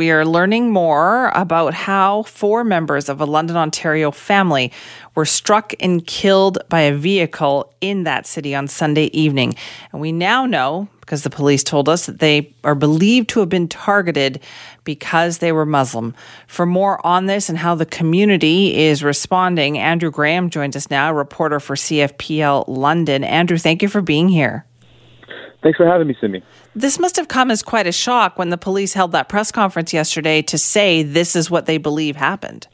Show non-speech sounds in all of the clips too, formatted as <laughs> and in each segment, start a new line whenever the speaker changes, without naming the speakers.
We are learning more about how four members of a London, Ontario family were struck and killed by a vehicle in that city on Sunday evening. And we now know, because the police told us, that they are believed to have been targeted because they were Muslim. For more on this and how the community is responding, Andrew Graham joins us now, reporter for CFPL London. Andrew, thank you for being here.
Thanks for having me, Simi.
This must have come as quite a shock when the police held that press conference yesterday to say this is what they believe happened.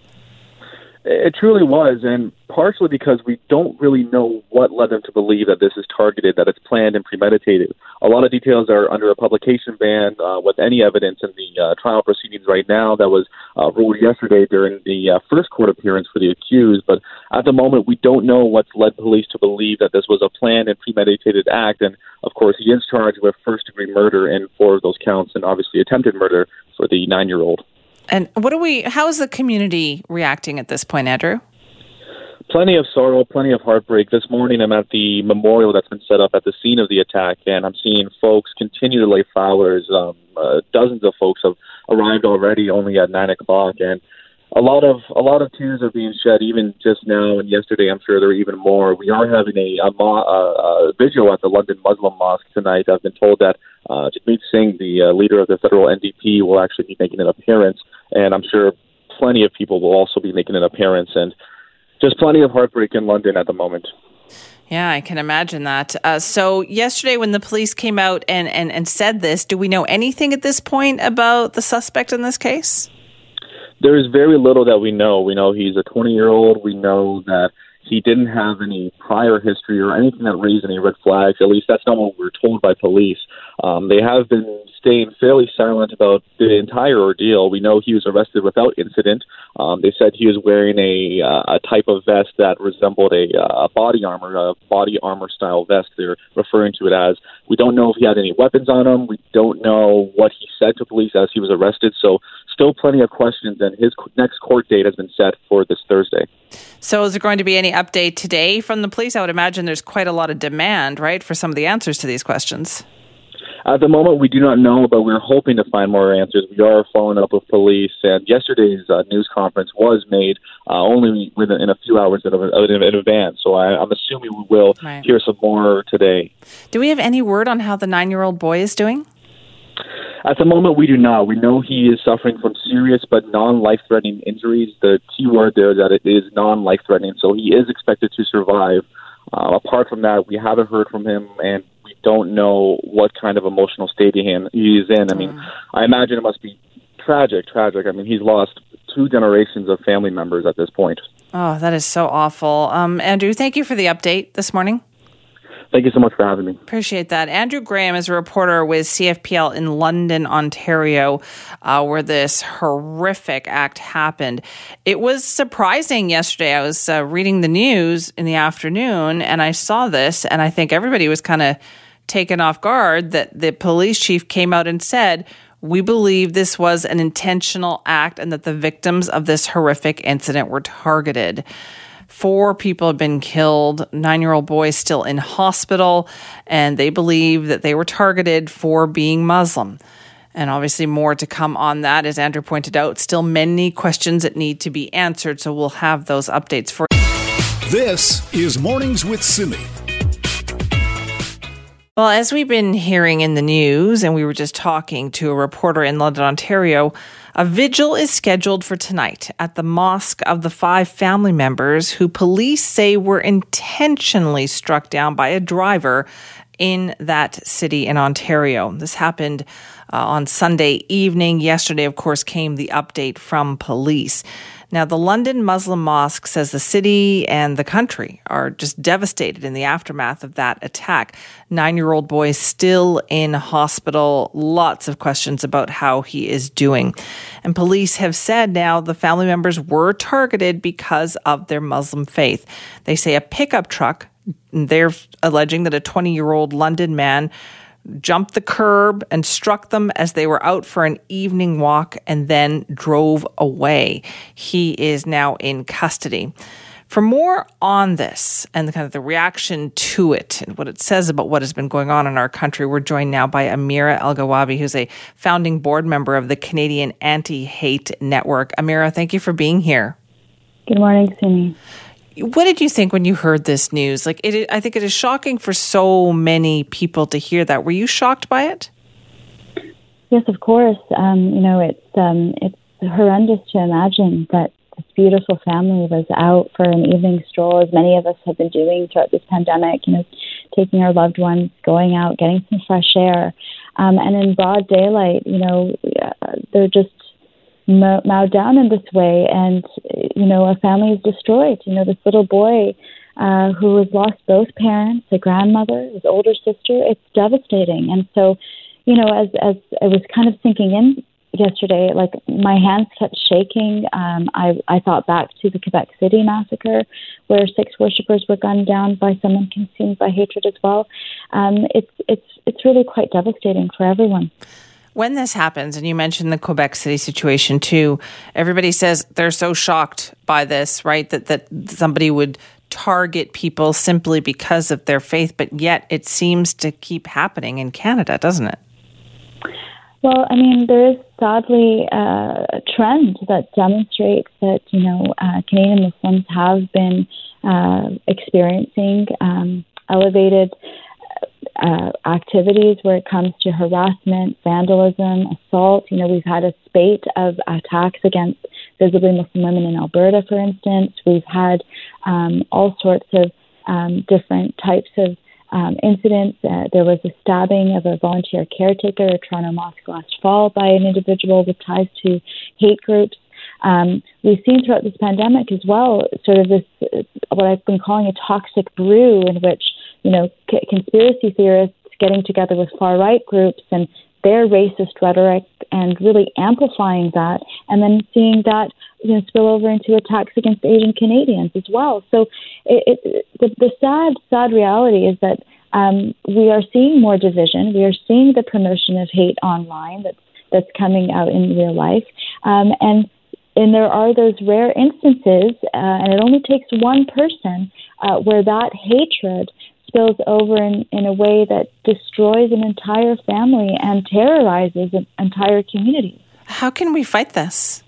It truly was, and partially because we don't really know what led them to believe that this is targeted, that it's planned and premeditated. A lot of details are under a publication ban uh, with any evidence in the uh, trial proceedings right now that was uh, ruled yesterday during the uh, first court appearance for the accused. But at the moment, we don't know what's led police to believe that this was a planned and premeditated act. And of course, he is charged with first degree murder in four of those counts, and obviously attempted murder for the nine year old.
And what are we? How is the community reacting at this point, Andrew?
Plenty of sorrow, plenty of heartbreak. This morning, I'm at the memorial that's been set up at the scene of the attack, and I'm seeing folks continue to lay flowers. Um, uh, dozens of folks have arrived already, only at nine o'clock, and a lot of a lot of tears are being shed even just now and yesterday. I'm sure there are even more. We are having a, a, a, a vigil at the London Muslim Mosque tonight. I've been told that uh, Singh, the uh, leader of the federal NDP, will actually be making an appearance and I'm sure plenty of people will also be making an appearance. And just plenty of heartbreak in London at the moment.
Yeah, I can imagine that. Uh, so, yesterday, when the police came out and, and, and said this, do we know anything at this point about the suspect in this case?
There is very little that we know. We know he's a 20 year old. We know that he didn't have any prior history or anything that raised any red flags. At least that's not what we are told by police. Um, they have been staying fairly silent about the entire ordeal. We know he was arrested without incident. Um, they said he was wearing a, uh, a type of vest that resembled a, uh, body armor, a body armor style vest. They're referring to it as. We don't know if he had any weapons on him. We don't know what he said to police as he was arrested. So still plenty of questions, and his next court date has been set for this Thursday.
So, is there going to be any update today from the police? I would imagine there's quite a lot of demand, right, for some of the answers to these questions.
At the moment, we do not know, but we're hoping to find more answers. We are following up with police, and yesterday's uh, news conference was made uh, only within in a few hours in, in, in advance. So I, am assuming we will right. hear some more today.
Do we have any word on how the nine-year-old boy is doing?
At the moment, we do not. We know he is suffering from serious but non-life-threatening injuries. The key word there is that it is non-life-threatening, so he is expected to survive. Uh, apart from that, we haven't heard from him, and don't know what kind of emotional state he is in. I mean, mm. I imagine it must be tragic, tragic. I mean, he's lost two generations of family members at this point.
Oh, that is so awful. Um, Andrew, thank you for the update this morning.
Thank you so much for having me.
Appreciate that. Andrew Graham is a reporter with CFPL in London, Ontario, uh, where this horrific act happened. It was surprising yesterday. I was uh, reading the news in the afternoon and I saw this, and I think everybody was kind of taken off guard that the police chief came out and said, we believe this was an intentional act and that the victims of this horrific incident were targeted. Four people have been killed, nine year old boy still in hospital, and they believe that they were targeted for being Muslim. And obviously, more to come on that. As Andrew pointed out, still many questions that need to be answered. So we'll have those updates for you.
This is Mornings with Simi.
Well, as we've been hearing in the news, and we were just talking to a reporter in London, Ontario, a vigil is scheduled for tonight at the mosque of the five family members who police say were intentionally struck down by a driver in that city in Ontario. This happened uh, on Sunday evening. Yesterday, of course, came the update from police. Now, the London Muslim Mosque says the city and the country are just devastated in the aftermath of that attack. Nine year old boy still in hospital. Lots of questions about how he is doing. And police have said now the family members were targeted because of their Muslim faith. They say a pickup truck, they're alleging that a 20 year old London man jumped the curb and struck them as they were out for an evening walk and then drove away. He is now in custody. For more on this and the kind of the reaction to it and what it says about what has been going on in our country, we're joined now by Amira Elghawaby, who's a founding board member of the Canadian Anti Hate Network. Amira, thank you for being here.
Good morning, Simi.
What did you think when you heard this news? Like, it, I think it is shocking for so many people to hear that. Were you shocked by it?
Yes, of course. Um, you know, it's um, it's horrendous to imagine that this beautiful family was out for an evening stroll, as many of us have been doing throughout this pandemic. You know, taking our loved ones, going out, getting some fresh air, um, and in broad daylight. You know, they're just mowed down in this way, and you know, a family is destroyed. You know, this little boy. Uh, who has lost both parents, a grandmother, his older sister. It's devastating, and so, you know, as as I was kind of sinking in yesterday, like my hands kept shaking. Um, I, I thought back to the Quebec City massacre, where six worshippers were gunned down by someone consumed by hatred as well. Um, it's it's it's really quite devastating for everyone.
When this happens, and you mentioned the Quebec City situation too, everybody says they're so shocked by this, right? That that somebody would target people simply because of their faith, but yet it seems to keep happening in Canada, doesn't it?
Well, I mean, there is sadly uh, a trend that demonstrates that you know uh, Canadian Muslims have been uh, experiencing um, elevated uh, activities where it comes to harassment, vandalism, assault. You know, we've had a spate of attacks against visibly Muslim women in Alberta, for instance. We've had um, all sorts of um, different types of um, incidents. Uh, there was a stabbing of a volunteer caretaker at Toronto Mosque last fall by an individual with ties to hate groups. Um, we've seen throughout this pandemic as well, sort of this, what I've been calling a toxic brew, in which, you know, c- conspiracy theorists getting together with far right groups and their racist rhetoric and really amplifying that, and then seeing that you know spill over into attacks against Asian Canadians as well. So it, it, the, the sad, sad reality is that um, we are seeing more division. We are seeing the promotion of hate online that's that's coming out in real life, um, and and there are those rare instances, uh, and it only takes one person uh, where that hatred spills over in, in a way that destroys an entire family and terrorizes an entire community.
How can we fight this?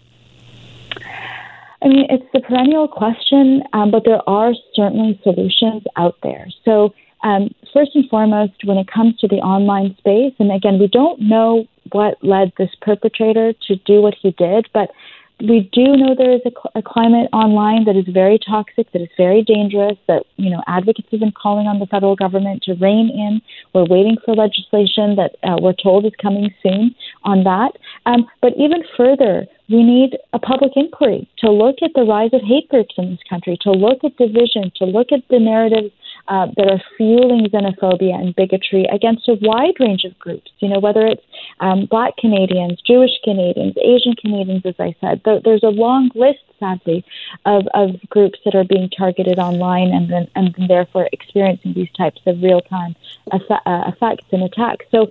I mean, it's the perennial question, um, but there are certainly solutions out there. So, um, first and foremost, when it comes to the online space, and again, we don't know what led this perpetrator to do what he did, but we do know there is a, a, climate online that is very toxic, that is very dangerous, that, you know, advocates have been calling on the federal government to rein in. We're waiting for legislation that uh, we're told is coming soon on that. Um, but even further, we need a public inquiry to look at the rise of hate groups in this country, to look at division, to look at the narratives uh, that are fueling xenophobia and bigotry against a wide range of groups. You know, whether it's um, Black Canadians, Jewish Canadians, Asian Canadians, as I said. Th- there's a long list, sadly, of, of groups that are being targeted online and then, and therefore experiencing these types of real time uh, effects and attacks. So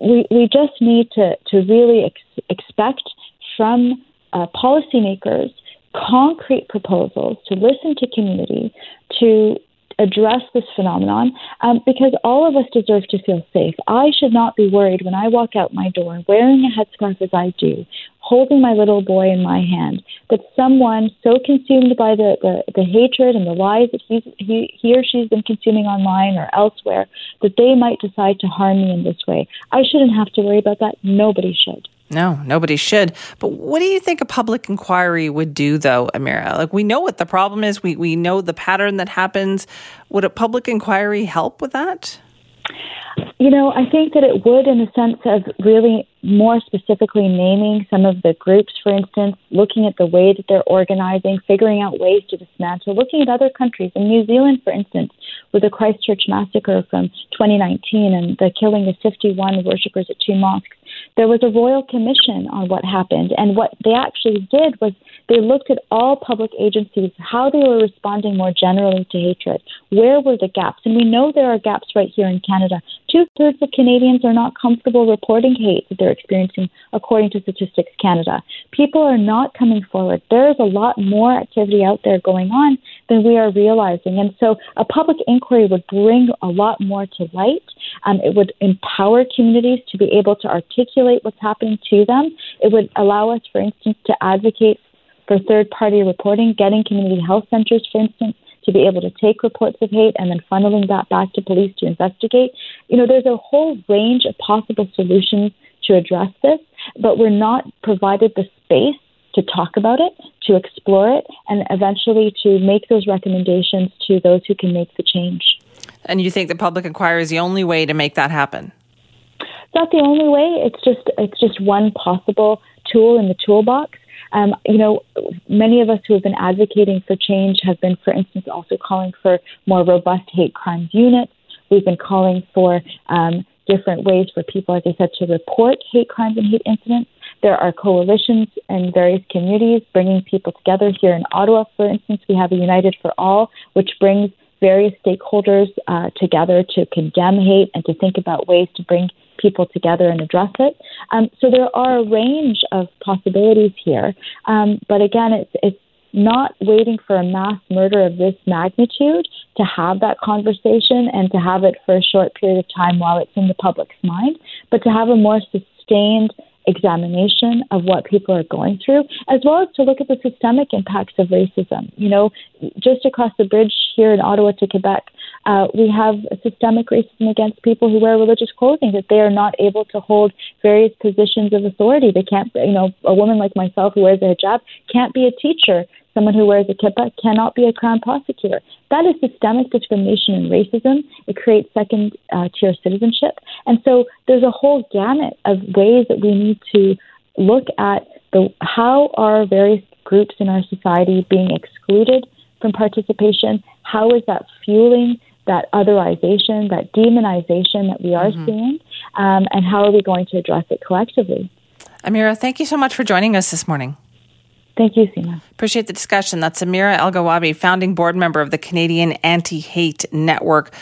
we we just need to to really ex- expect from uh, policymakers concrete proposals to listen to community to address this phenomenon um, because all of us deserve to feel safe. I should not be worried when I walk out my door wearing a headscarf as I do, holding my little boy in my hand, that someone so consumed by the, the, the hatred and the lies that he's, he, he or she's been consuming online or elsewhere, that they might decide to harm me in this way. I shouldn't have to worry about that. Nobody should.
No, nobody should. But what do you think a public inquiry would do, though, Amira? Like, we know what the problem is, we, we know the pattern that happens. Would a public inquiry help with that?
You know, I think that it would in the sense of really more specifically naming some of the groups, for instance, looking at the way that they're organizing, figuring out ways to dismantle, looking at other countries. In New Zealand, for instance, with the Christchurch massacre from 2019 and the killing of 51 worshippers at two mosques, there was a royal commission on what happened. And what they actually did was they looked at all public agencies, how they were responding more generally to hatred. Where were the gaps? And we know there are gaps right here in Canada Two thirds of Canadians are not comfortable reporting hate that they're experiencing, according to Statistics Canada. People are not coming forward. There is a lot more activity out there going on than we are realizing. And so a public inquiry would bring a lot more to light. Um, it would empower communities to be able to articulate what's happening to them. It would allow us, for instance, to advocate for third party reporting, getting community health centers, for instance, to be able to take reports of hate and then funneling that back to police to investigate. You know, there's a whole range of possible solutions to address this, but we're not provided the space to talk about it, to explore it, and eventually to make those recommendations to those who can make the change.
And you think the public inquiry is the only way to make that happen?
It's not the only way. It's just it's just one possible tool in the toolbox. Um, you know, many of us who have been advocating for change have been, for instance, also calling for more robust hate crimes units. We've been calling for um, different ways for people, as I said, to report hate crimes and hate incidents. There are coalitions in various communities bringing people together. Here in Ottawa, for instance, we have a United for All, which brings various stakeholders uh, together to condemn hate and to think about ways to bring people together and address it. Um, so there are a range of possibilities here. Um, but again, it's, it's not waiting for a mass murder of this magnitude to have that conversation and to have it for a short period of time while it's in the public's mind, but to have a more sustained examination of what people are going through, as well as to look at the systemic impacts of racism. You know, just across the bridge here in Ottawa to Quebec, uh, we have systemic racism against people who wear religious clothing, that they are not able to hold various positions of authority. They can't, you know, a woman like myself who wears a hijab can't be a teacher Someone who wears a kippah cannot be a crown prosecutor. That is systemic discrimination and racism. It creates second uh, tier citizenship. And so there's a whole gamut of ways that we need to look at the how are various groups in our society being excluded from participation? How is that fueling that otherization, that demonization that we are mm-hmm. seeing? Um, and how are we going to address it collectively?
Amira, thank you so much for joining us this morning.
Thank you, Seema.
Appreciate the discussion. That's Amira Elghawaby, founding board member of the Canadian Anti Hate Network,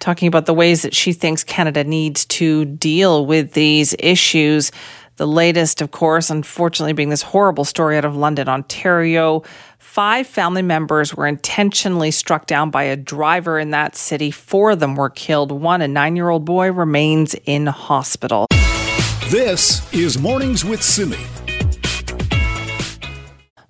talking about the ways that she thinks Canada needs to deal with these issues. The latest, of course, unfortunately, being this horrible story out of London, Ontario. Five family members were intentionally struck down by a driver in that city. Four of them were killed. One, a nine year old boy, remains in hospital.
This is Mornings with Simi.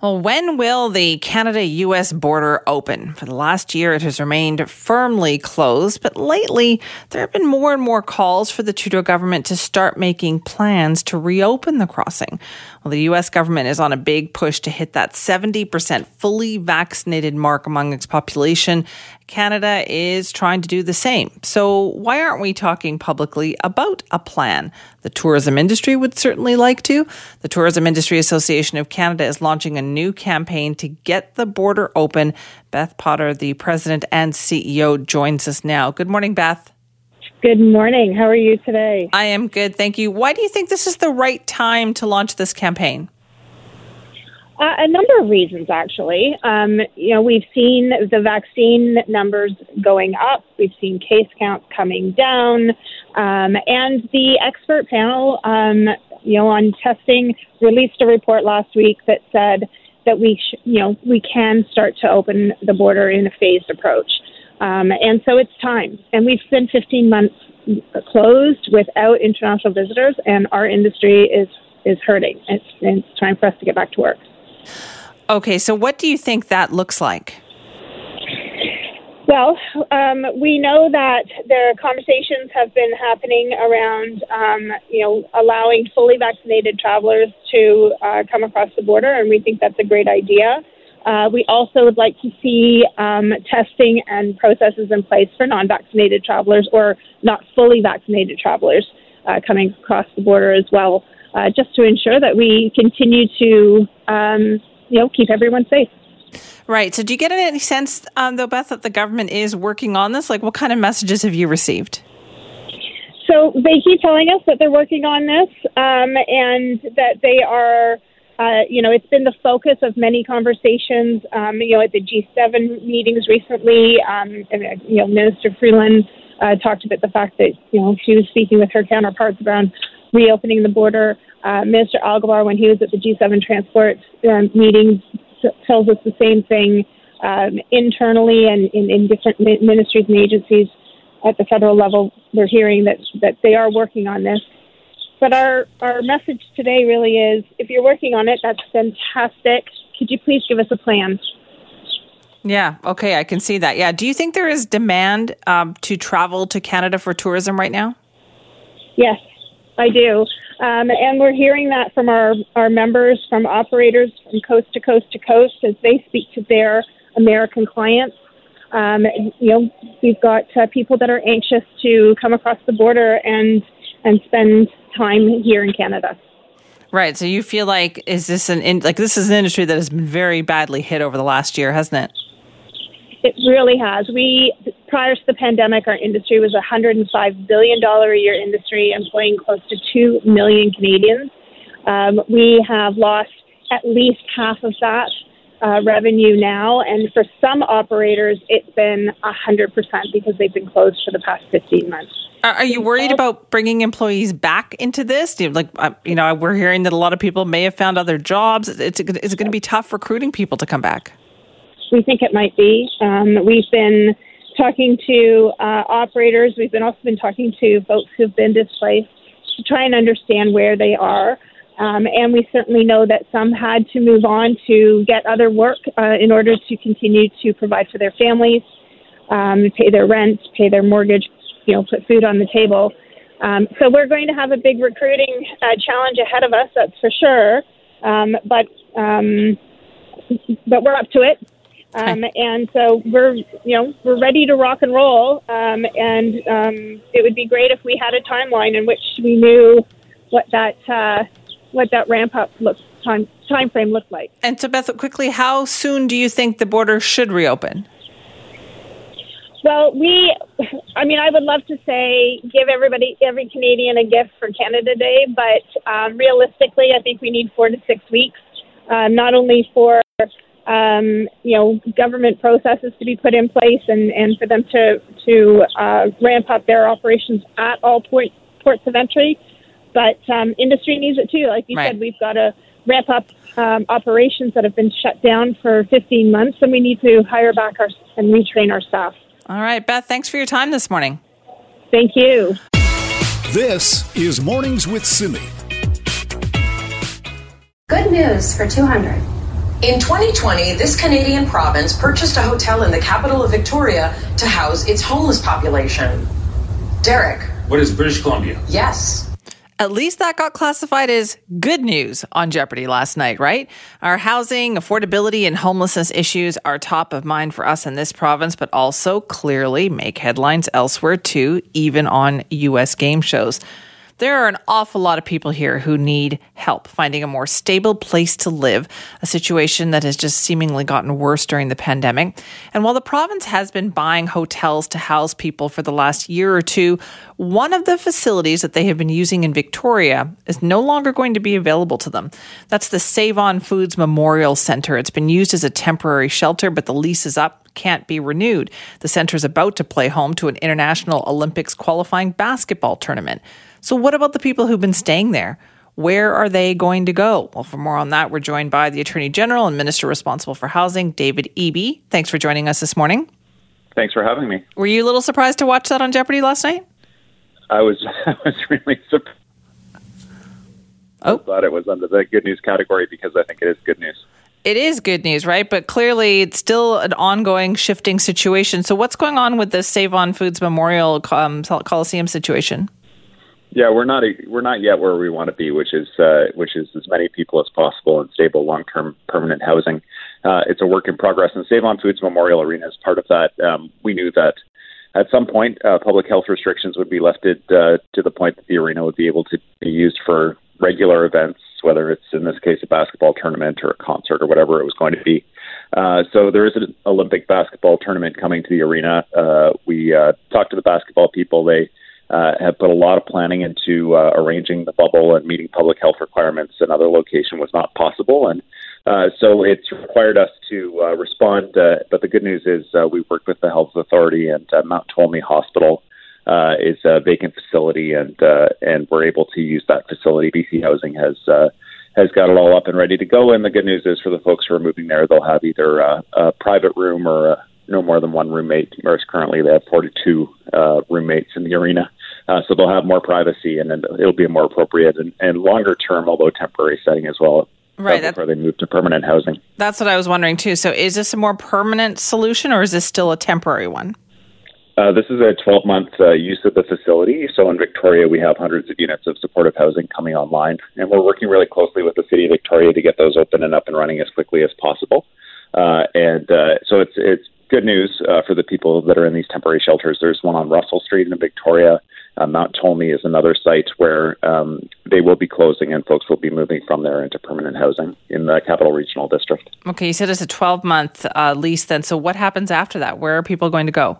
Well, when will the Canada US border open? For the last year, it has remained firmly closed, but lately there have been more and more calls for the Trudeau government to start making plans to reopen the crossing. Well, the U.S. government is on a big push to hit that 70% fully vaccinated mark among its population. Canada is trying to do the same. So, why aren't we talking publicly about a plan? The tourism industry would certainly like to. The Tourism Industry Association of Canada is launching a new campaign to get the border open. Beth Potter, the president and CEO, joins us now. Good morning, Beth.
Good morning. How are you today?
I am good, thank you. Why do you think this is the right time to launch this campaign?
Uh, a number of reasons, actually. Um, you know, we've seen the vaccine numbers going up. We've seen case counts coming down, um, and the expert panel, um, you know, on testing released a report last week that said that we, sh- you know, we can start to open the border in a phased approach. Um, and so it's time. And we've been 15 months closed without international visitors, and our industry is, is hurting. It's, it's time for us to get back to work.
Okay, so what do you think that looks like?
Well, um, we know that the conversations have been happening around, um, you know, allowing fully vaccinated travelers to uh, come across the border, and we think that's a great idea. Uh, we also would like to see um, testing and processes in place for non vaccinated travelers or not fully vaccinated travelers uh, coming across the border as well, uh, just to ensure that we continue to um, you know, keep everyone safe.
Right. So, do you get any sense, um, though, Beth, that the government is working on this? Like, what kind of messages have you received?
So, they keep telling us that they're working on this um, and that they are uh, you know, it's been the focus of many conversations, um, you know, at the G7 meetings recently. Um, and, uh, you know, Minister Freeland uh, talked about the fact that you know she was speaking with her counterparts around reopening the border. Uh, Minister Alghabra, when he was at the G7 transport um, meeting, tells us the same thing um, internally and in, in different ministries and agencies at the federal level. We're hearing that that they are working on this. But our, our message today really is if you're working on it, that's fantastic. Could you please give us a plan?
Yeah, okay, I can see that. Yeah. Do you think there is demand um, to travel to Canada for tourism right now?
Yes, I do. Um, and we're hearing that from our, our members, from operators from coast to coast to coast as they speak to their American clients. Um, you know, we've got uh, people that are anxious to come across the border and and spend time here in Canada.
Right. So you feel like is this an in, like this is an industry that has been very badly hit over the last year, hasn't it?
It really has. We prior to the pandemic, our industry was a hundred and five billion dollar a year industry, employing close to two million Canadians. Um, we have lost at least half of that uh, revenue now, and for some operators, it's been a hundred percent because they've been closed for the past fifteen months.
Are, you worried about bringing employees back into this? Like, uh, you know, we're hearing that a lot of people may have found other jobs. It's, it's going to be tough recruiting people to come back.
We think it might be. Um, we've been talking to uh, operators. We've been also been talking to folks who've been displaced to try and understand where they are. Um, and we certainly know that some had to move on to get other work uh, in order to continue to provide for their families, um, pay their rent, pay their mortgage, you know, put food on the table. Um, so we're going to have a big recruiting uh, challenge ahead of us, that's for sure. Um, but um, but we're up to it. Um, and so we're, you know, we're ready to rock and roll. Um, and um, it would be great if we had a timeline in which we knew what that uh, what that ramp up look time time frame looked like.
And so, Beth, quickly, how soon do you think the border should reopen?
Well, we, I mean, I would love to say give everybody, every Canadian a gift for Canada Day, but um, realistically, I think we need four to six weeks, uh, not only for um, you know, government processes to be put in place and, and for them to, to uh, ramp up their operations at all port, ports of entry. But um, industry needs it too. Like you right. said, we've got to ramp up um, operations that have been shut down for 15 months, and we need to hire back our and retrain our staff.
All right, Beth, thanks for your time this morning.
Thank you.
This is Mornings with Simi.
Good news for 200.
In 2020, this Canadian province purchased a hotel in the capital of Victoria to house its homeless population. Derek.
What is British Columbia?
Yes.
At least that got classified as good news on Jeopardy last night, right? Our housing, affordability, and homelessness issues are top of mind for us in this province, but also clearly make headlines elsewhere too, even on U.S. game shows. There are an awful lot of people here who need help finding a more stable place to live, a situation that has just seemingly gotten worse during the pandemic. And while the province has been buying hotels to house people for the last year or two, one of the facilities that they have been using in Victoria is no longer going to be available to them. That's the Save On Foods Memorial Center. It's been used as a temporary shelter, but the lease is up can't be renewed. The center is about to play home to an International Olympics qualifying basketball tournament. So, what about the people who've been staying there? Where are they going to go? Well, for more on that, we're joined by the Attorney General and Minister responsible for housing, David Eby. Thanks for joining us this morning.
Thanks for having me.
Were you a little surprised to watch that on Jeopardy last night?
I was. <laughs> I was really surprised. Oh. I thought it was under the good news category because I think it is good news.
It is good news, right? But clearly, it's still an ongoing shifting situation. So, what's going on with the Save On Foods Memorial um, Coliseum situation?
Yeah, we're not we're not yet where we want to be, which is uh, which is as many people as possible in stable, long term, permanent housing. Uh, it's a work in progress, and Save on Foods Memorial Arena is part of that. Um, we knew that at some point, uh, public health restrictions would be lifted uh, to the point that the arena would be able to be used for regular events, whether it's in this case a basketball tournament or a concert or whatever it was going to be. Uh, so there is an Olympic basketball tournament coming to the arena. Uh, we uh, talked to the basketball people. They uh, have put a lot of planning into uh, arranging the bubble and meeting public health requirements. Another location was not possible, and uh, so it's required us to uh, respond. Uh, but the good news is uh, we worked with the health authority and uh, Mount Tolmie Hospital uh, is a vacant facility, and uh, and we're able to use that facility. BC Housing has uh, has got it all up and ready to go. And the good news is for the folks who are moving there, they'll have either a, a private room or a, no more than one roommate. Whereas currently they have 42 uh, roommates in the arena, uh, so they'll have more privacy, and it'll be a more appropriate and, and longer term, although temporary setting as well.
Right,
before they move to permanent housing.
That's what I was wondering too. So, is this a more permanent solution, or is this still a temporary one?
Uh, this is a 12 month uh, use of the facility. So in Victoria, we have hundreds of units of supportive housing coming online, and we're working really closely with the City of Victoria to get those open and up and running as quickly as possible. Uh, and uh, so it's it's good news uh, for the people that are in these temporary shelters. There's one on Russell Street in Victoria. Uh, Mount Tolmie is another site where um, they will be closing and folks will be moving from there into permanent housing in the Capital Regional District.
Okay, you said it's a 12 month lease then. So what happens after that? Where are people going to go?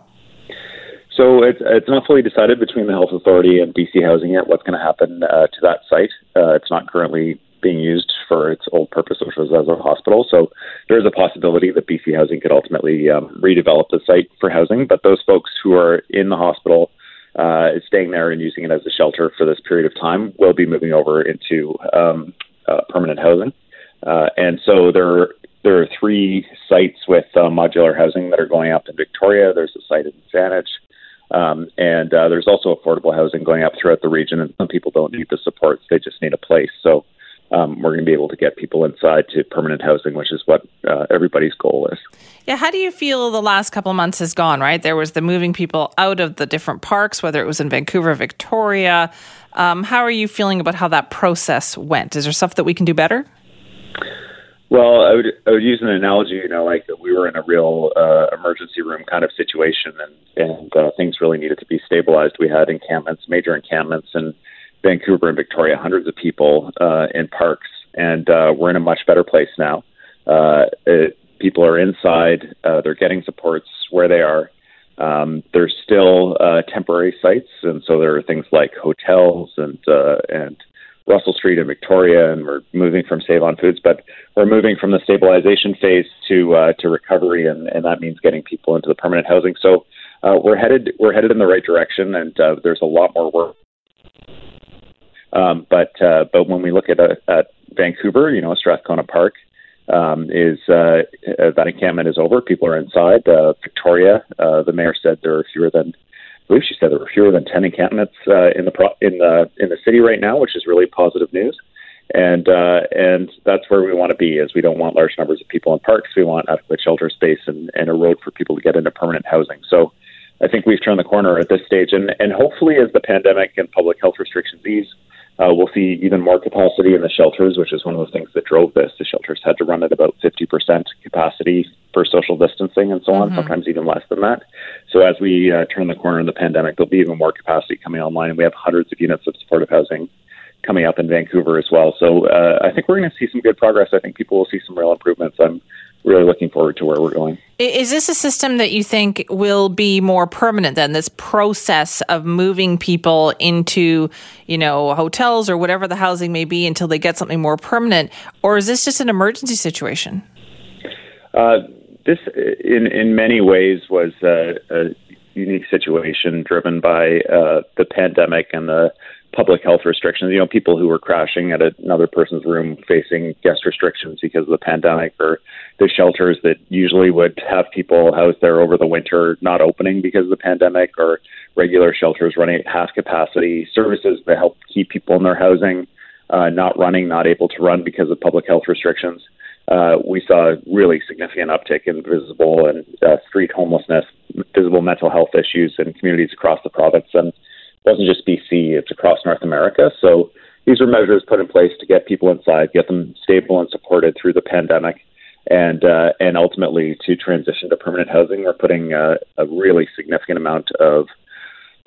So it's it's not fully decided between the health authority and BC Housing yet what's going to happen uh, to that site. Uh, it's not currently being used for its old purpose, which was as a hospital. So there is a possibility that BC Housing could ultimately um, redevelop the site for housing. But those folks who are in the hospital, uh, staying there and using it as a shelter for this period of time, will be moving over into um, uh, permanent housing. Uh, and so there there are three sites with uh, modular housing that are going up in Victoria. There's a site in Saanich. Um, and uh, there's also affordable housing going up throughout the region, and some people don't need the supports; they just need a place. So um, we're going to be able to get people inside to permanent housing, which is what uh, everybody's goal is.
Yeah, how do you feel the last couple of months has gone? Right, there was the moving people out of the different parks, whether it was in Vancouver, Victoria. Um, how are you feeling about how that process went? Is there stuff that we can do better?
Well, I would I would use an analogy, you know, like we were in a real uh, emergency room kind of situation, and and uh, things really needed to be stabilized. We had encampments, major encampments in Vancouver and Victoria, hundreds of people uh, in parks, and uh, we're in a much better place now. Uh, it, people are inside; uh, they're getting supports where they are. Um, there's still uh, temporary sites, and so there are things like hotels and uh, and Russell Street in Victoria, and we're moving from Save on Foods, but we're moving from the stabilization phase to uh, to recovery, and, and that means getting people into the permanent housing. So uh, we're headed we're headed in the right direction, and uh, there's a lot more work. Um, but uh, but when we look at, uh, at Vancouver, you know, Strathcona Park um, is uh, uh, that encampment is over. People are inside. Uh, Victoria, uh, the mayor said there are fewer than I believe she said there were fewer than ten encampments uh, in the pro- in the in the city right now, which is really positive news. And uh, and that's where we want to be. Is we don't want large numbers of people in parks. We want adequate shelter space and, and a road for people to get into permanent housing. So I think we've turned the corner at this stage, and and hopefully as the pandemic and public health restrictions ease, uh, we'll see even more capacity in the shelters, which is one of the things that drove this. The shelters had to run at about 50% capacity for social distancing and so on, mm-hmm. sometimes even less than that. So as we uh, turn the corner in the pandemic, there'll be even more capacity coming online. We have hundreds of units of supportive housing coming up in Vancouver as well. So uh, I think we're going to see some good progress. I think people will see some real improvements. I'm really looking forward to where we're going.
Is this a system that you think will be more permanent than This process of moving people into, you know, hotels or whatever the housing may be until they get something more permanent, or is this just an emergency situation?
Uh, this, in in many ways, was a, a unique situation driven by uh, the pandemic and the public health restrictions. You know, people who were crashing at another person's room facing guest restrictions because of the pandemic, or the shelters that usually would have people housed there over the winter not opening because of the pandemic, or regular shelters running at half capacity, services that help keep people in their housing uh, not running, not able to run because of public health restrictions. Uh, we saw a really significant uptick in visible and uh, street homelessness, visible mental health issues in communities across the province. And wasn't just BC, it's across North America. So these are measures put in place to get people inside, get them stable and supported through the pandemic, and uh, and ultimately to transition to permanent housing. We're putting uh, a really significant amount of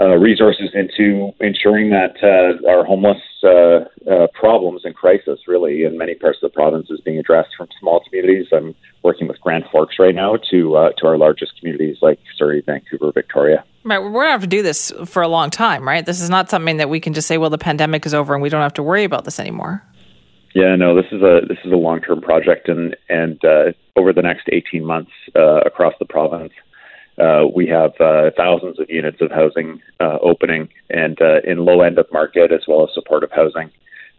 uh, resources into ensuring that uh, our homeless uh, uh, problems and crisis, really, in many parts of the province, is being addressed from small communities. I'm working with Grand Forks right now to uh, to our largest communities like Surrey, Vancouver, Victoria.
Right, we're going to have to do this for a long time, right? This is not something that we can just say, "Well, the pandemic is over and we don't have to worry about this anymore."
Yeah, no, this is a this is a long term project, and and uh, over the next eighteen months across the province uh, we have uh, thousands of units of housing uh, opening and uh, in low end of market as well as supportive housing,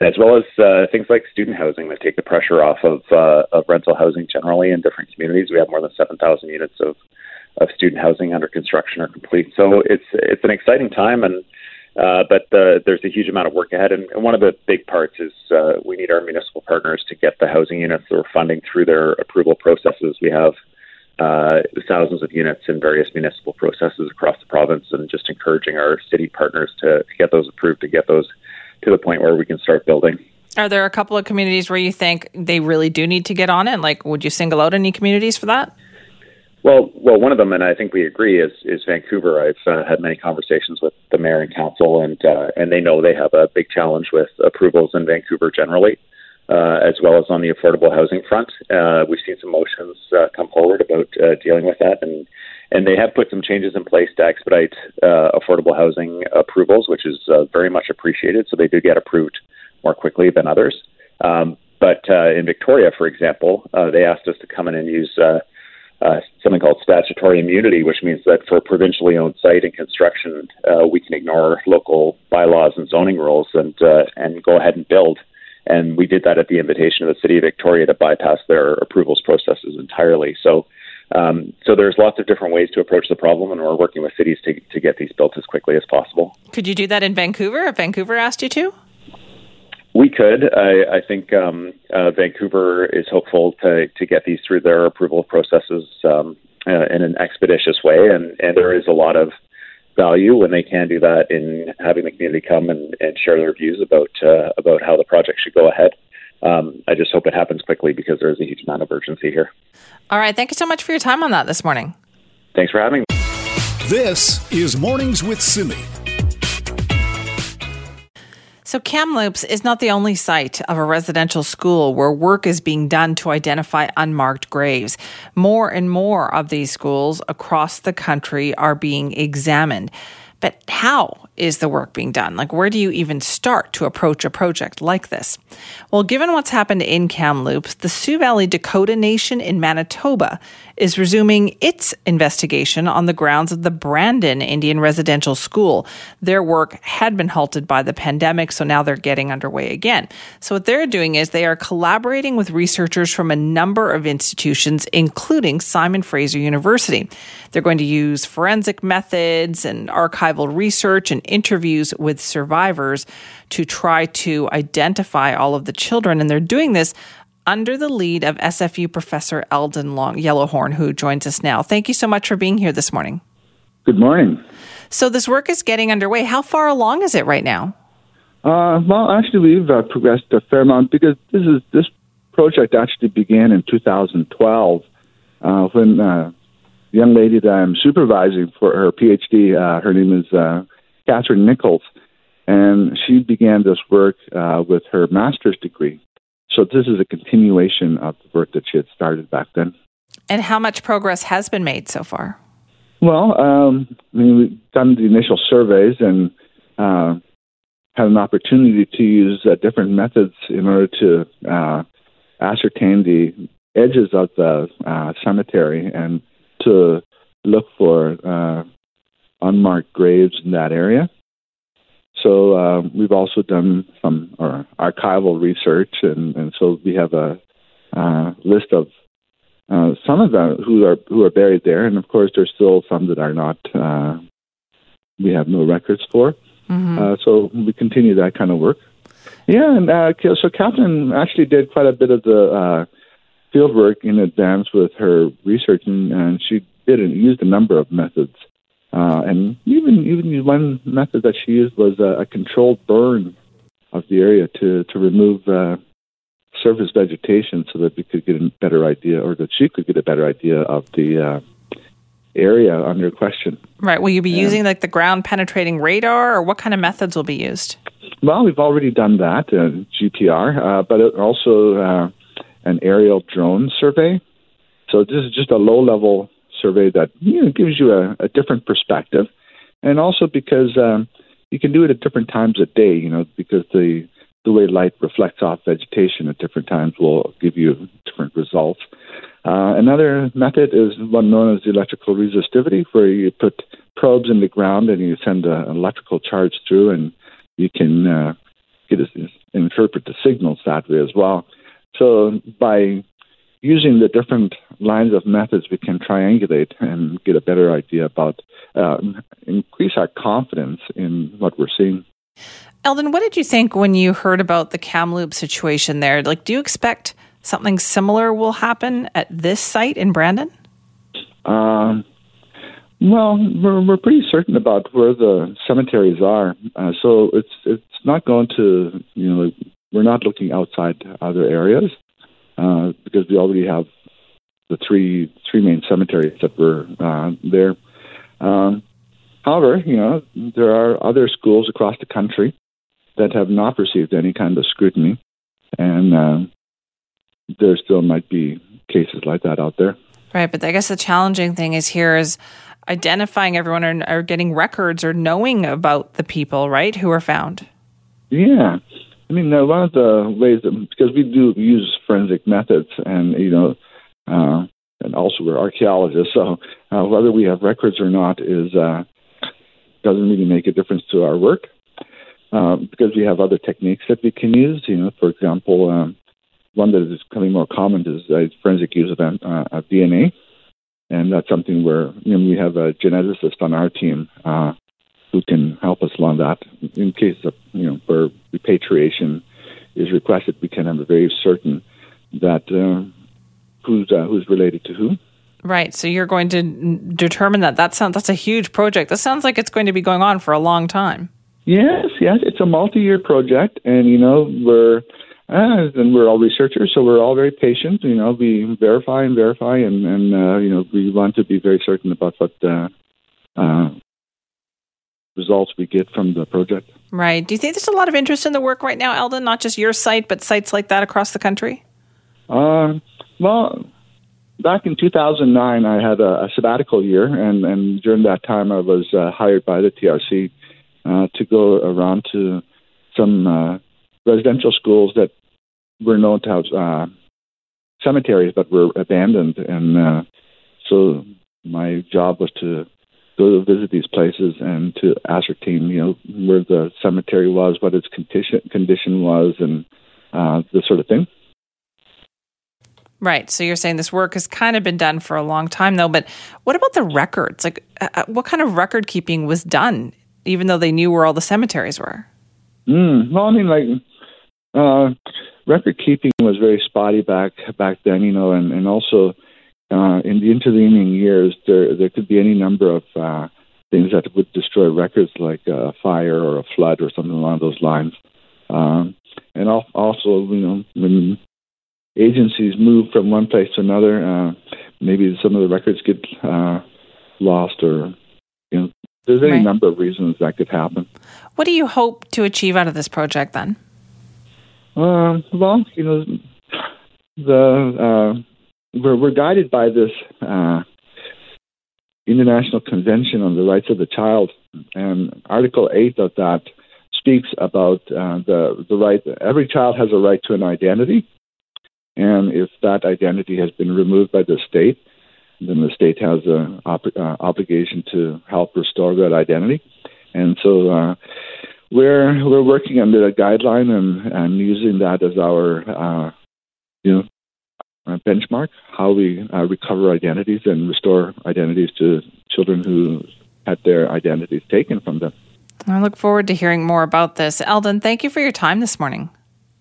as well as uh, things like student housing that take the pressure off of, uh, of rental housing generally in different communities. We have more than 7,000 units of, of student housing under construction or complete. So it's it's an exciting time and. But there's a huge amount of work ahead, and, and one of the big parts is we need our municipal partners to get the housing units that we're funding through their approval processes. We have uh, thousands of units in various municipal processes across the province, and just encouraging our city partners to, to get those approved, to get those to the point where we can start building.
Are there a couple of communities where you think they really do need to get on it? Like, would you single out any communities for that?
Well, well, one of them, and I think we agree, is is Vancouver. I've uh, had many conversations with the mayor and council, and uh, and they know they have a big challenge with approvals in Vancouver generally uh, as well as on the affordable housing front. Uh, we've seen some motions uh, come forward about uh, dealing with that, and and they have put some changes in place to expedite uh, affordable housing approvals, which is uh, very much appreciated. So they do get approved more quickly than others. Um, but in Victoria, for example, they asked us to come in and use. Uh, something called statutory immunity, which means that for provincially owned site and construction, uh, we can ignore local bylaws and zoning rules and uh, and go ahead and build and we did that at the invitation of the city of Victoria to bypass their approvals processes entirely. So, um, so there's lots of different ways to approach the problem, and we're working with cities to to get these built as quickly as possible.
Could you do that in Vancouver if Vancouver asked you to?
We could. I, I think um, uh, Vancouver is hopeful to to get these through their approval processes um, uh, in an expeditious way, and and there is a lot of value when they can do that in having the community come and, and share their views about uh, about how the project should go ahead. Um, I just hope it happens quickly because there's a huge amount of urgency here.
All right. Thank you so much for your time on that this morning.
Thanks for having me.
This is Mornings with Simi.
So, Kamloops is not the only site of a residential school where work is being done to identify unmarked graves. More and more of these schools across the country are being examined. But how is the work being done? Like, where do you even start to approach a project like this? Well, given what's happened in Kamloops, the Sioux Valley Dakota Nation in Manitoba is resuming its investigation on the grounds of the Brandon Indian Residential School. Their work had been halted by the pandemic, so now they're getting underway again. So, what they're doing is they are collaborating with researchers from a number of institutions, including Simon Fraser University. They're going to use forensic methods and archival research and interviews with survivors to try to identify all of the children. And they're doing this under the lead of SFU professor Eldon Long Yellowhorn, who joins us now. Thank you so much for being here this morning.
Good morning.
So this work is getting underway. How far along is it right now?
Uh, well, actually, we've uh, progressed a fair amount because this is this project actually began in 2012 uh, when uh, young lady that I'm supervising for her PhD, uh, her name is uh, Catherine Nichols, and she began this work with her master's degree. So this is a continuation of the work that she had started back then.
And how much progress has been made so far?
Well, um, I mean, we've done the initial surveys and uh, had an opportunity to use uh, different methods in order to uh, ascertain the edges of the uh, cemetery and to look for uh, unmarked graves in that area. So uh, we've also done some uh, archival research, and, and so we have a uh, list of uh, some of them who are who are buried there, and of course there's still some that are not. Uh, we have no records for. Mm-hmm. Uh, so we continue that kind of work. Yeah, and so Catherine actually did quite a bit of the field work in advance with her research, and, and she did and used a number of methods. Uh, and even even one method that she used was a, a controlled burn of the area to to remove uh, surface vegetation, so that we could get a better idea, or that she could get a better idea of the uh, area under question.
Right. Will you be and, using like the ground penetrating radar, or what kind of methods will be used?
Well, we've already done that, uh, GPR, uh, but also uh, an aerial drone survey. So this is just a low level survey that you know, gives you a, a different perspective, and also because um, you can do it at different times of day. You know, because the the way light reflects off vegetation at different times will give you different results. Uh, another method is one known as electrical resistivity, where you put probes in the ground and you send a, an electrical charge through, and you can uh, get a, interpret the signals that way as well. So by using the different lines of methods, we can triangulate and get a better idea about, uh, increase our confidence in what we're seeing.
Eldon, what did you think when you heard about the Kamloops situation there? Like, do you expect something similar will happen at this site in Brandon?
Um, well, we're, we're pretty certain about where the cemeteries are, uh, so it's it's not going to you know we're not looking outside other areas uh, because we already have the three three main cemeteries that were uh, there. Um, however, you know there are other schools across the country that have not received any kind of scrutiny, and uh, there still might be cases like that out there.
Right, but I guess the challenging thing is here is identifying everyone or, or getting records or knowing about the people, right, who are found.
Yeah, I mean, uh, one of the ways that, because we do use forensic methods, and you know, uh, and also we're archaeologists, so uh, whether we have records or not is uh, doesn't really make a difference to our work uh, because we have other techniques that we can use. You know, for example, um, one that is becoming more common is uh, forensic use of, uh, of DNA, and that's something where you know, we have a geneticist on our team uh, who can help us along that. In case of you know where repatriation is requested, we can have a very certain that uh, who's uh, who's related to who.
Right. So you're going to determine that. That sounds that's a huge project. That sounds like it's going to be going on for a long time.
Yes, yes, it's a multi-year project, and you know we're uh, and we're all researchers, so we're all very patient. You know, we verify and verify, and and uh, you know we want to be very certain about what uh, uh, results we get from the project.
Right. Do you think there's a lot of interest in the work right now, Eldon? Not just your site, but sites like that across the country.
Um. Well, back in 2009, I had a, a sabbatical year, and and during that time, I was uh, hired by the TRC uh, to go around to some uh, residential schools that were known to have uh, cemeteries but were abandoned, and uh, so my job was to go to visit these places and to ascertain, you know, where the cemetery was, what its condition condition was, and uh, this sort of thing.
Right. So you're saying this work has kind of been done for a long time, though. But what about the records? Like, uh, uh what kind of record keeping was done, even though they knew where all the cemeteries were?
Mm, well, I mean, like, uh, record keeping was very spotty back back then, you know, and and also uh, in the intervening years, there there could be any number of uh, things that would destroy records, like a fire or a flood or something along those lines. Um, and also, you know, when agencies move from one place to another, uh, maybe some of the records get uh, lost, or you know, there's any right. number of reasons that could happen.
What do you hope to achieve out of this project, then?
Um, well, you know, the uh, we're, we're guided by this uh, International Convention on the Rights of the Child, and Article 8 of that speaks about uh, the, the right, every child has a right to an identity, and if that identity has been removed by the state, then the state has an op- uh, obligation to help restore that identity. And so uh, we're we're working under a guideline and, and using that as our uh, you know benchmark how we uh, recover identities and restore identities to children who had their identities taken from them.
I look forward to hearing more about this. Eldon, thank you for your time this morning.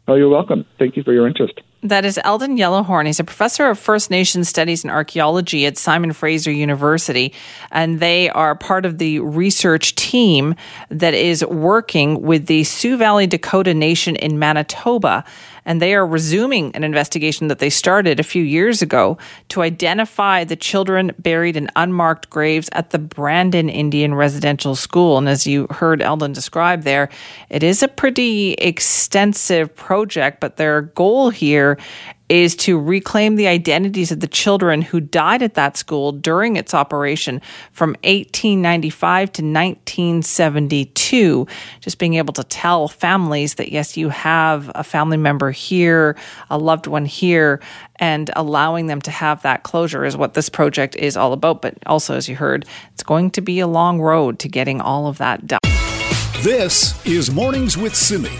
Oh, you're welcome. Thank you for your interest.
That is Eldon Yellowhorn. He's a professor of First Nation Studies and Archaeology at Simon Fraser University. And they are part of the research team that is working with the Sioux Valley Dakota Nation in Manitoba and they are resuming an investigation that they started a few years ago to identify the children buried in unmarked graves at the Brandon Indian Residential School. And as you heard Eldon describe there, it is a pretty extensive project, but their goal here is to reclaim the identities of the children who died at that school during its operation from 1895 to 1972. Just being able to tell families that, yes, you have a family member here, a loved one here, and allowing them to have that closure is what this project is all about. But also, as you heard, it's going to be a long road to getting all of that done.
This is Mornings with Simi.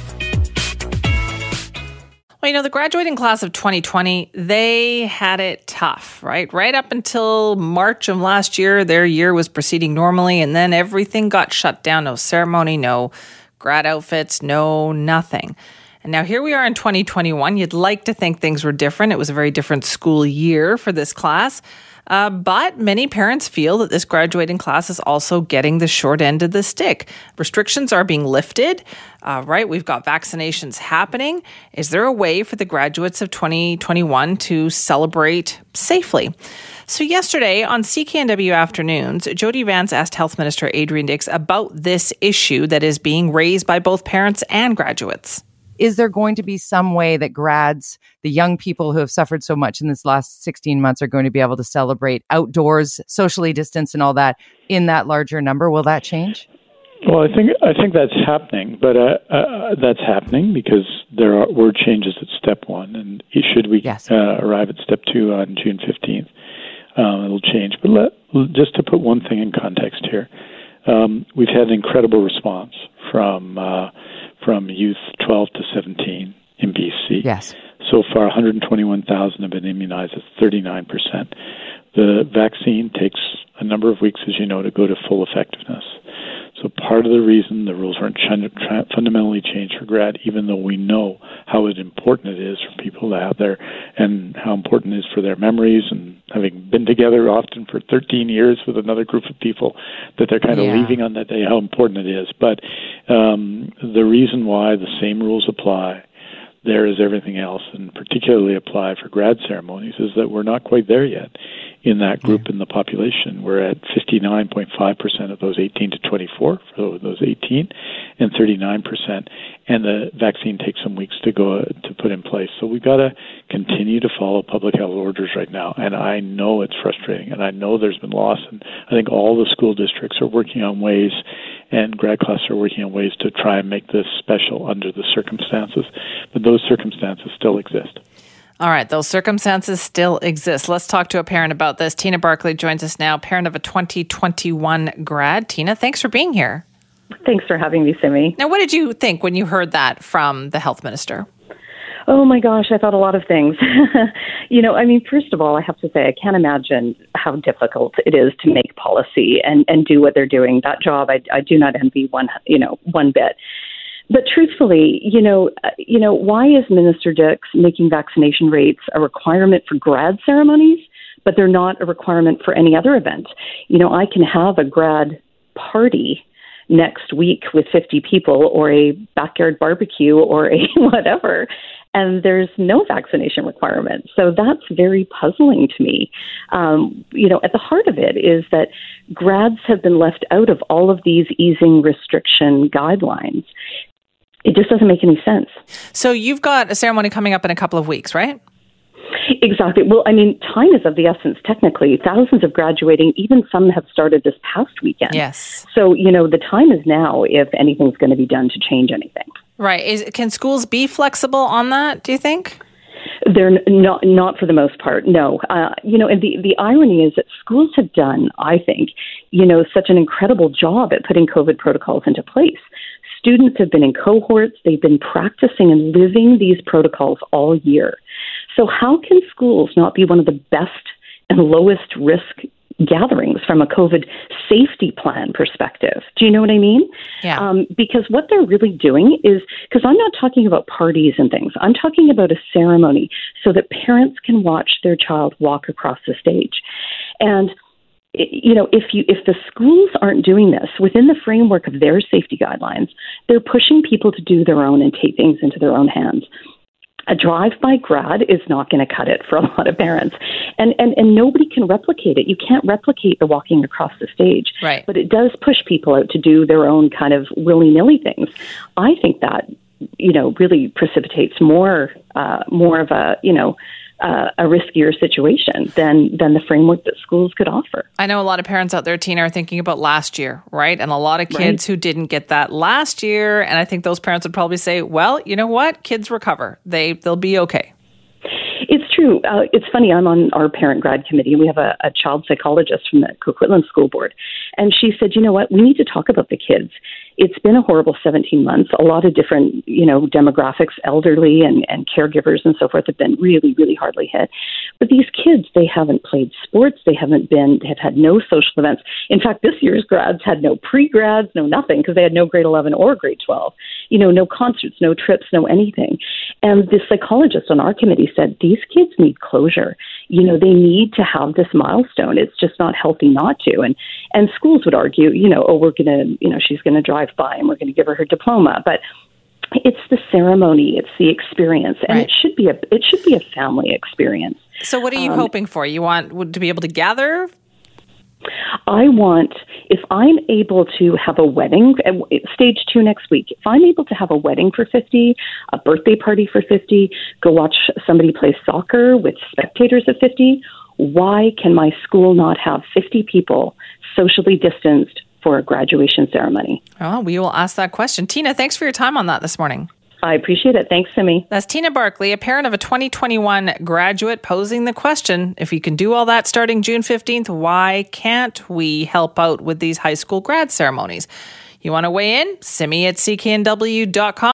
Well, you know, the graduating class of 2020, they had it tough, right? Right up until March of last year, their year was proceeding normally, and then everything got shut down. No ceremony, no grad outfits, no nothing. And now here we are in 2021. You'd like to think things were different. It was a very different school year for this class. Uh, but many parents feel that this graduating class is also getting the short end of the stick. Restrictions are being lifted, uh, right? We've got vaccinations happening. Is there a way for the graduates of 2021 to celebrate safely? So, yesterday on CKNW Afternoons, Jody Vance asked Health Minister Adrian Dix about this issue that is being raised by both parents and graduates
is there going to be some way that grads, the young people who have suffered so much in this last 16 months, are going to be able to celebrate outdoors, socially distanced, and all that in that larger number? Will that change?
Well, I think I think that's happening, but uh, uh, that's happening because there are, were changes at step one, and should we
yes.
uh, arrive at step two on June fifteenth, um, it'll change. But let, just to put one thing in context here, um, we've had an incredible response from uh, from youth 12 to 17 in BC.
Yes.
So far, 121,000 have been immunized. That's 39 percent. The vaccine takes a number of weeks, as you know, to go to full effectiveness. So part of the reason the rules aren't fundamentally changed for grad, even though we know how important it is for people to have their and how important it is for their memories and having been together often for 13 years with another group of people that they're kind of
yeah.
leaving on that day, how important it is. But um, the reason why the same rules apply there as everything else, and particularly apply for grad ceremonies, is that we're not quite there yet in that group in the population. We're at 59.5% of those 18 to 24 for those 18, and 39%. And the vaccine takes some weeks to go uh, to put in place. So we've got to continue to follow public health orders right now. And I know it's frustrating, and I know there's been loss. And I think all the school districts are working on ways, and grad classes are working on ways to try and make this special under the circumstances. But those circumstances still exist.
All right, those circumstances still exist. Let's talk to a parent about this. Tina Barkley joins us now, parent of a 2021 grad. Tina, thanks for being here.
Thanks for having me, Simi.
Now, what did you think when you heard that from the health minister?
Oh my gosh, I thought a lot of things. <laughs> you know, I mean, first of all, I have to say, I can't imagine how difficult it is to make policy and, and do what they're doing. That job, I, I do not envy one, you know, one bit. But truthfully, you know, uh, you know, why is Minister Dix making vaccination rates a requirement for grad ceremonies, but they're not a requirement for any other event? You know, I can have a grad party next week with 50 people or a backyard barbecue or a <laughs> whatever and there's no vaccination requirement. So that's very puzzling to me. Um, you know, at the heart of it is that grads have been left out of all of these easing restriction guidelines it just doesn't make any sense.
So you've got a ceremony coming up in a couple of weeks, right?
Exactly. Well, I mean, time is of the essence, technically. Thousands of graduating, even some have started this past weekend.
Yes.
So, you know, the time is now if anything's going to be done to change anything.
Right. Is, can schools be flexible on that, do you think?
They're not not for the most part. No, uh, you know, and the the irony is that schools have done, I think, you know, such an incredible job at putting COVID protocols into place. Students have been in cohorts, they've been practicing and living these protocols all year. So, how can schools not be one of the best and lowest risk gatherings from a COVID safety plan perspective. Do you know what I mean?
Yeah.
Um, because what they're really doing is, because I'm not talking about parties and things, I'm talking about a ceremony so that parents can watch their child walk across the stage. And you know, if you if the schools aren't doing this within the framework of their safety guidelines, they're pushing people to do their own and take things into their own hands. A drive-by grad is not going to cut it for a <laughs> lot of parents, and and and nobody can replicate it. You can't replicate the walking across the stage,
right?
But it does push people out to do their own kind of willy-nilly things. I think that you know really precipitates more uh, more of a you know uh, a riskier situation than than the framework that schools could offer.
I know a lot of parents out there, Tina, are thinking about last year, right? And a lot of kids right. who didn't get that last year, and I think those parents would probably say, "Well, you know what? Kids recover. They they'll be okay."
It's true. Uh, it's funny. I'm on our parent grad committee, and we have a, a child psychologist from the Coquitlam School Board, and she said, "You know what? We need to talk about the kids it's been a horrible 17 months. A lot of different, you know, demographics, elderly and, and caregivers and so forth have been really, really hardly hit. But these kids, they haven't played sports. They haven't been, they have had no social events. In fact, this year's grads had no pre-grads, no nothing, because they had no grade 11 or grade 12. You know, no concerts, no trips, no anything. And the psychologist on our committee said, these kids need closure. You know, they need to have this milestone. It's just not healthy not to. And, and schools would argue, you know, oh, we're going to, you know, she's going to drive by and we're going to give her her diploma. But it's the ceremony, it's the experience, and right. it should be a it should be a family experience.
So, what are you um, hoping for? You want to be able to gather?
I want, if I'm able to have a wedding, stage two next week, if I'm able to have a wedding for 50, a birthday party for 50, go watch somebody play soccer with spectators of 50, why can my school not have 50 people socially distanced for a graduation ceremony.
Oh, we will ask that question. Tina, thanks for your time on that this morning.
I appreciate it. Thanks, Simi.
That's Tina Barkley, a parent of a 2021 graduate, posing the question if you can do all that starting June 15th, why can't we help out with these high school grad ceremonies? You want to weigh in? Simi at cknw.com.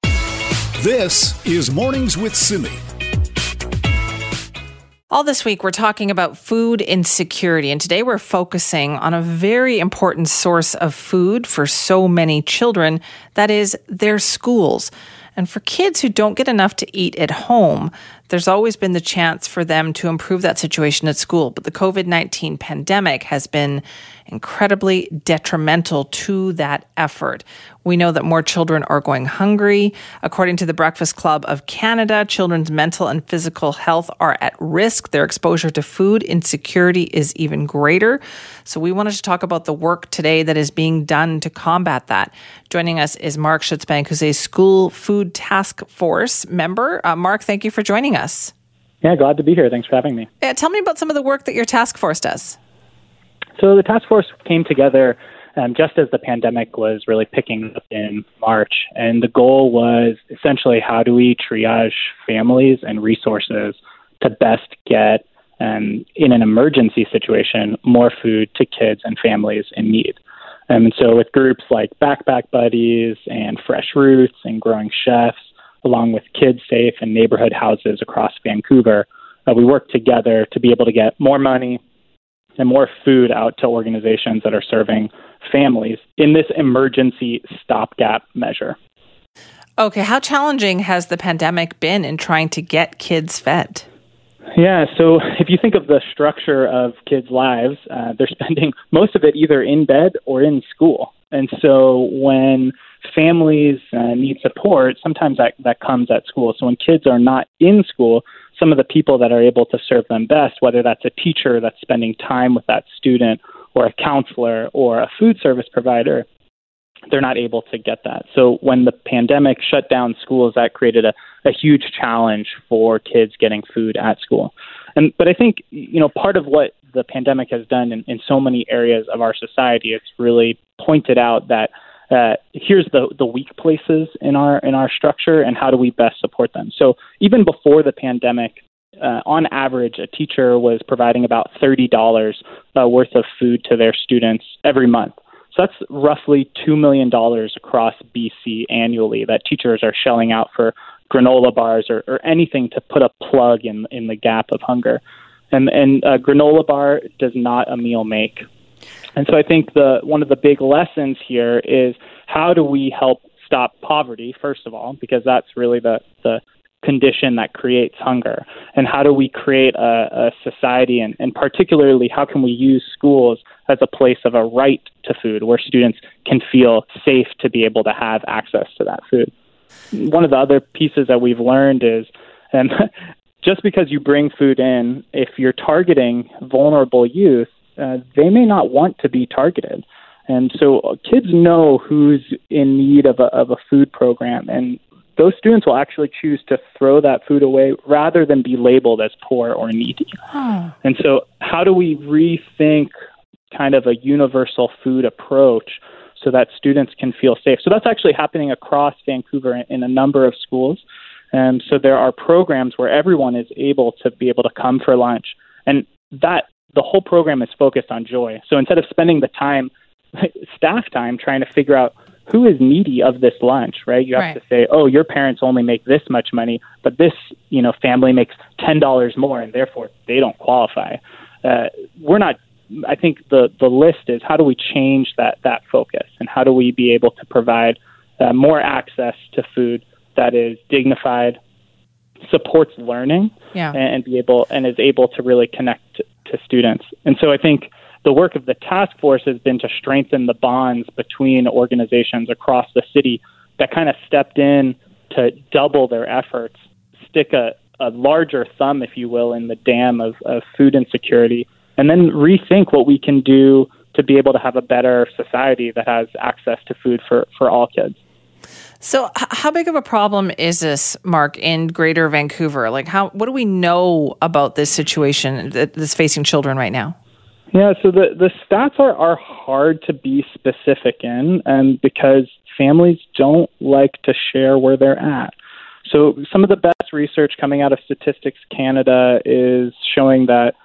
This is Mornings with Simi.
All this week, we're talking about food insecurity, and today we're focusing on a very important source of food for so many children that is, their schools. And for kids who don't get enough to eat at home, there's always been the chance for them to improve that situation at school. But the COVID 19 pandemic has been incredibly detrimental to that effort. We know that more children are going hungry. According to the Breakfast Club of Canada, children's mental and physical health are at risk. Their exposure to food insecurity is even greater. So, we wanted to talk about the work today that is being done to combat that. Joining us is Mark Schutzbank, who's a school food task force member. Uh, Mark, thank you for joining us.
Yeah, glad to be here. Thanks for having me.
Yeah, tell me about some of the work that your task force does.
So the task force came together um, just as the pandemic was really picking up in March, and the goal was essentially how do we triage families and resources to best get, um, in an emergency situation, more food to kids and families in need. Um, and so, with groups like Backpack Buddies and Fresh Roots and Growing Chefs, along with Kids Safe and neighborhood houses across Vancouver, uh, we work together to be able to get more money and more food out to organizations that are serving families in this emergency stopgap measure.
Okay, how challenging has the pandemic been in trying to get kids fed?
Yeah, so if you think of the structure of kids' lives, uh, they're <laughs> spending most of it either in bed or in school. And so when families uh, need support, sometimes that, that comes at school. So when kids are not in school, some of the people that are able to serve them best, whether that's a teacher that's spending time with that student or a counselor or a food service provider, they're not able to get that. So when the pandemic shut down schools, that created a, a huge challenge for kids getting food at school. And but I think you know part of what the pandemic has done in, in so many areas of our society, it's really pointed out that uh, here's the the weak places in our in our structure and how do we best support them. So even before the pandemic, uh, on average, a teacher was providing about thirty dollars uh, worth of food to their students every month. So that's roughly two million dollars across BC annually that teachers are shelling out for granola bars or, or anything to put a plug in in the gap of hunger. And and a granola bar does not a meal make. And so I think the one of the big lessons here is how do we help stop poverty first of all because that's really the the condition that creates hunger. And how do we create a, a society and, and particularly how can we use schools as a place of a right to food where students can feel safe to be able to have access to that food? One of the other pieces that we've learned is and <laughs> just because you bring food in if you're targeting vulnerable youth uh, they may not want to be targeted. And so uh, kids know who's in need of a, of a food program. And those students will actually choose to throw that food away rather than be labeled as poor or needy. And so, how do we rethink kind of a universal food approach so that students can feel safe? So, that's actually happening across Vancouver in, in a number of schools. And so, there are programs where everyone is able to be able to come for lunch. And that the whole program is focused on joy. So, instead of spending the time, <laughs> staff time, trying to figure out who is needy of this lunch, right? You have
Right.
to say, oh, your parents only make this much money, but this, you know, family makes ten dollars more, and therefore they don't qualify. Uh, we're not. I think the the list is how do we change that that focus, and how do we be able to provide uh, more access to food that is dignified, supports learning,
Yeah.
and, and be able and is able to really connect to, students. And so I think the work of the task force has been to strengthen the bonds between organizations across the city that kind of stepped in to double their efforts, stick a, a larger thumb, if you will, in the dam of, of food insecurity, and then rethink what we can do to be able to have a better society that has access to food for, for all kids.
So, how big of a problem is this, Mark, in Greater Vancouver? Like, how what do we know about this situation that's facing children right now?
Yeah, so the, the stats are, are hard to be specific in um, because families don't like to share where they're at. So some of the best research coming out of Statistics Canada is showing that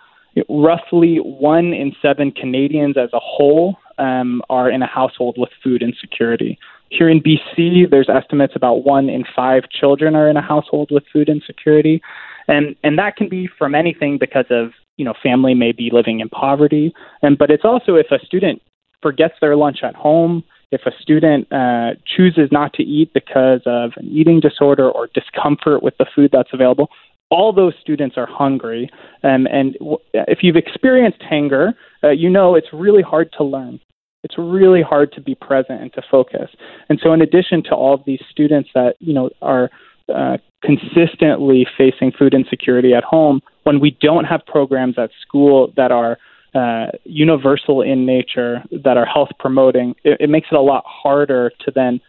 roughly one in seven Canadians as a whole um, are in a household with food insecurity. Here in BC, there's estimates about one in five children are in a household with food insecurity, and and that can be from anything because of you know family may be living in poverty, and but it's also if a student forgets their lunch at home, if a student uh, chooses not to eat because of an eating disorder or discomfort with the food that's available, all those students are hungry. Um, and w- if you've experienced hunger, uh, you know it's really hard to learn. It's really hard to be present and to focus. And so, in addition to all of these students that you know are uh, consistently facing food insecurity at home, when we don't have programs at school that are uh, universal in nature, that are health promoting, it, it makes it a lot harder to then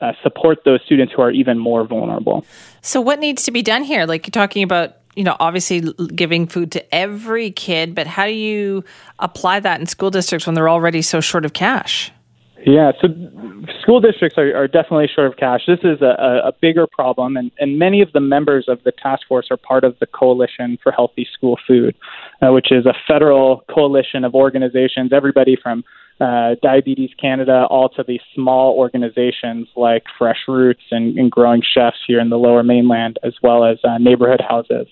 uh, support those students who are even more vulnerable.
So, what needs to be done here? Like you're talking about, you know, obviously giving food to every kid, but how do you apply that in school districts when they're already so short of cash?
Yeah, so school districts are, are definitely short of cash. This is a, a- bigger problem, and, and many of the members of the task force are part of the Coalition for Healthy School Food, uh, which is a federal coalition of organizations, everybody from uh, Diabetes Canada all to these small organizations like Fresh Roots and, and Growing Chefs here in the lower mainland, as well as uh, neighborhood houses.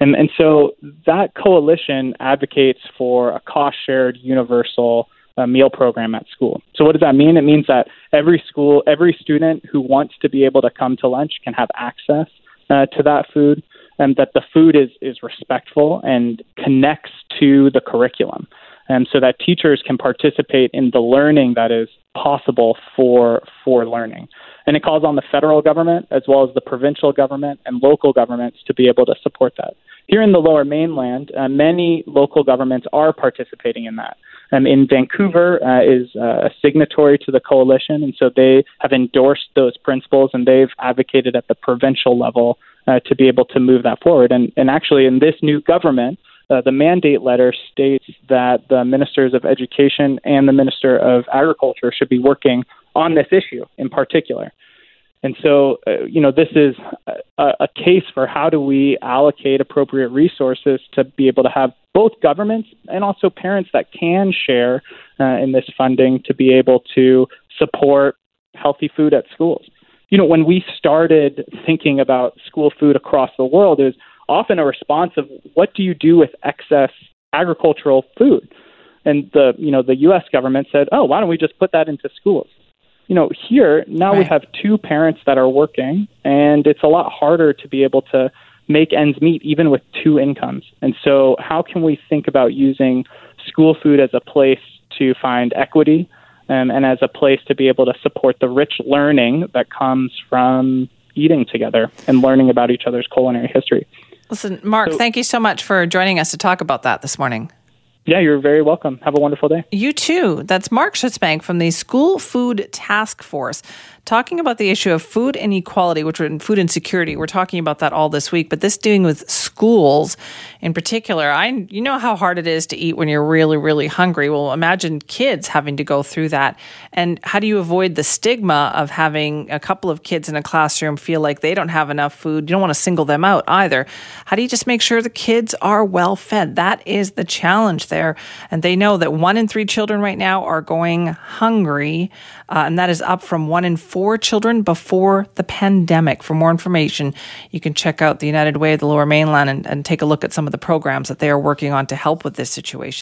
And, and so that coalition advocates for a cost shared universal uh, meal program at school. So what does that mean? It means that every school, every student who wants to be able to come to lunch can have access uh, to that food, and that the food is is respectful and connects to the curriculum, and so that teachers can participate in the learning that is possible for for learning. And it calls on the federal government as well as the provincial government and local governments to be able to support that. Here in the lower mainland, uh, many local governments are participating in that. Um, in Vancouver uh, is uh, a signatory to the coalition, and so they have endorsed those principles and they've advocated at the provincial level uh, to be able to move that forward. And, and actually, in this new government, uh, the mandate letter states that the ministers of education and the minister of agriculture should be working on this issue in particular. And so, uh, you know, this is a, a case for how do we allocate appropriate resources to be able to have both governments and also parents that can share uh, in this funding to be able to support healthy food at schools. You know, when we started thinking about school food across the world, was often a response of what do you do with excess agricultural food? And the you know the U.S. government said, oh, why don't we just put that into schools? you know, here now we have two parents that are working, and it's a lot harder to be able to make ends meet even with two incomes. And so, how can we think about using school food as a place to find equity um, and as a place to be able to support the rich learning that comes from eating together and learning about each other's culinary history?
Listen, Mark, thank you so much for joining us to talk about that this morning.
Yeah, you're very welcome. Have a wonderful day.
You too. That's Mark Schutzbank from the School Food Task Force talking about the issue of food inequality, which are in food insecurity. We're talking about that all this week, but this doing with schools in particular. I you know how hard it is to eat when you're really really hungry. Well, imagine kids having to go through that. And how do you avoid the stigma of having a couple of kids in a classroom feel like they don't have enough food? You don't want to single them out either. How do you just make sure the kids are well fed? That is the challenge there. And they know that one in 3 children right now are going hungry, uh, and that is up from one in for children before the pandemic. For more information, you can check out the United Way of the Lower Mainland and, and take a look at some of the programs that they are working on to help with this situation.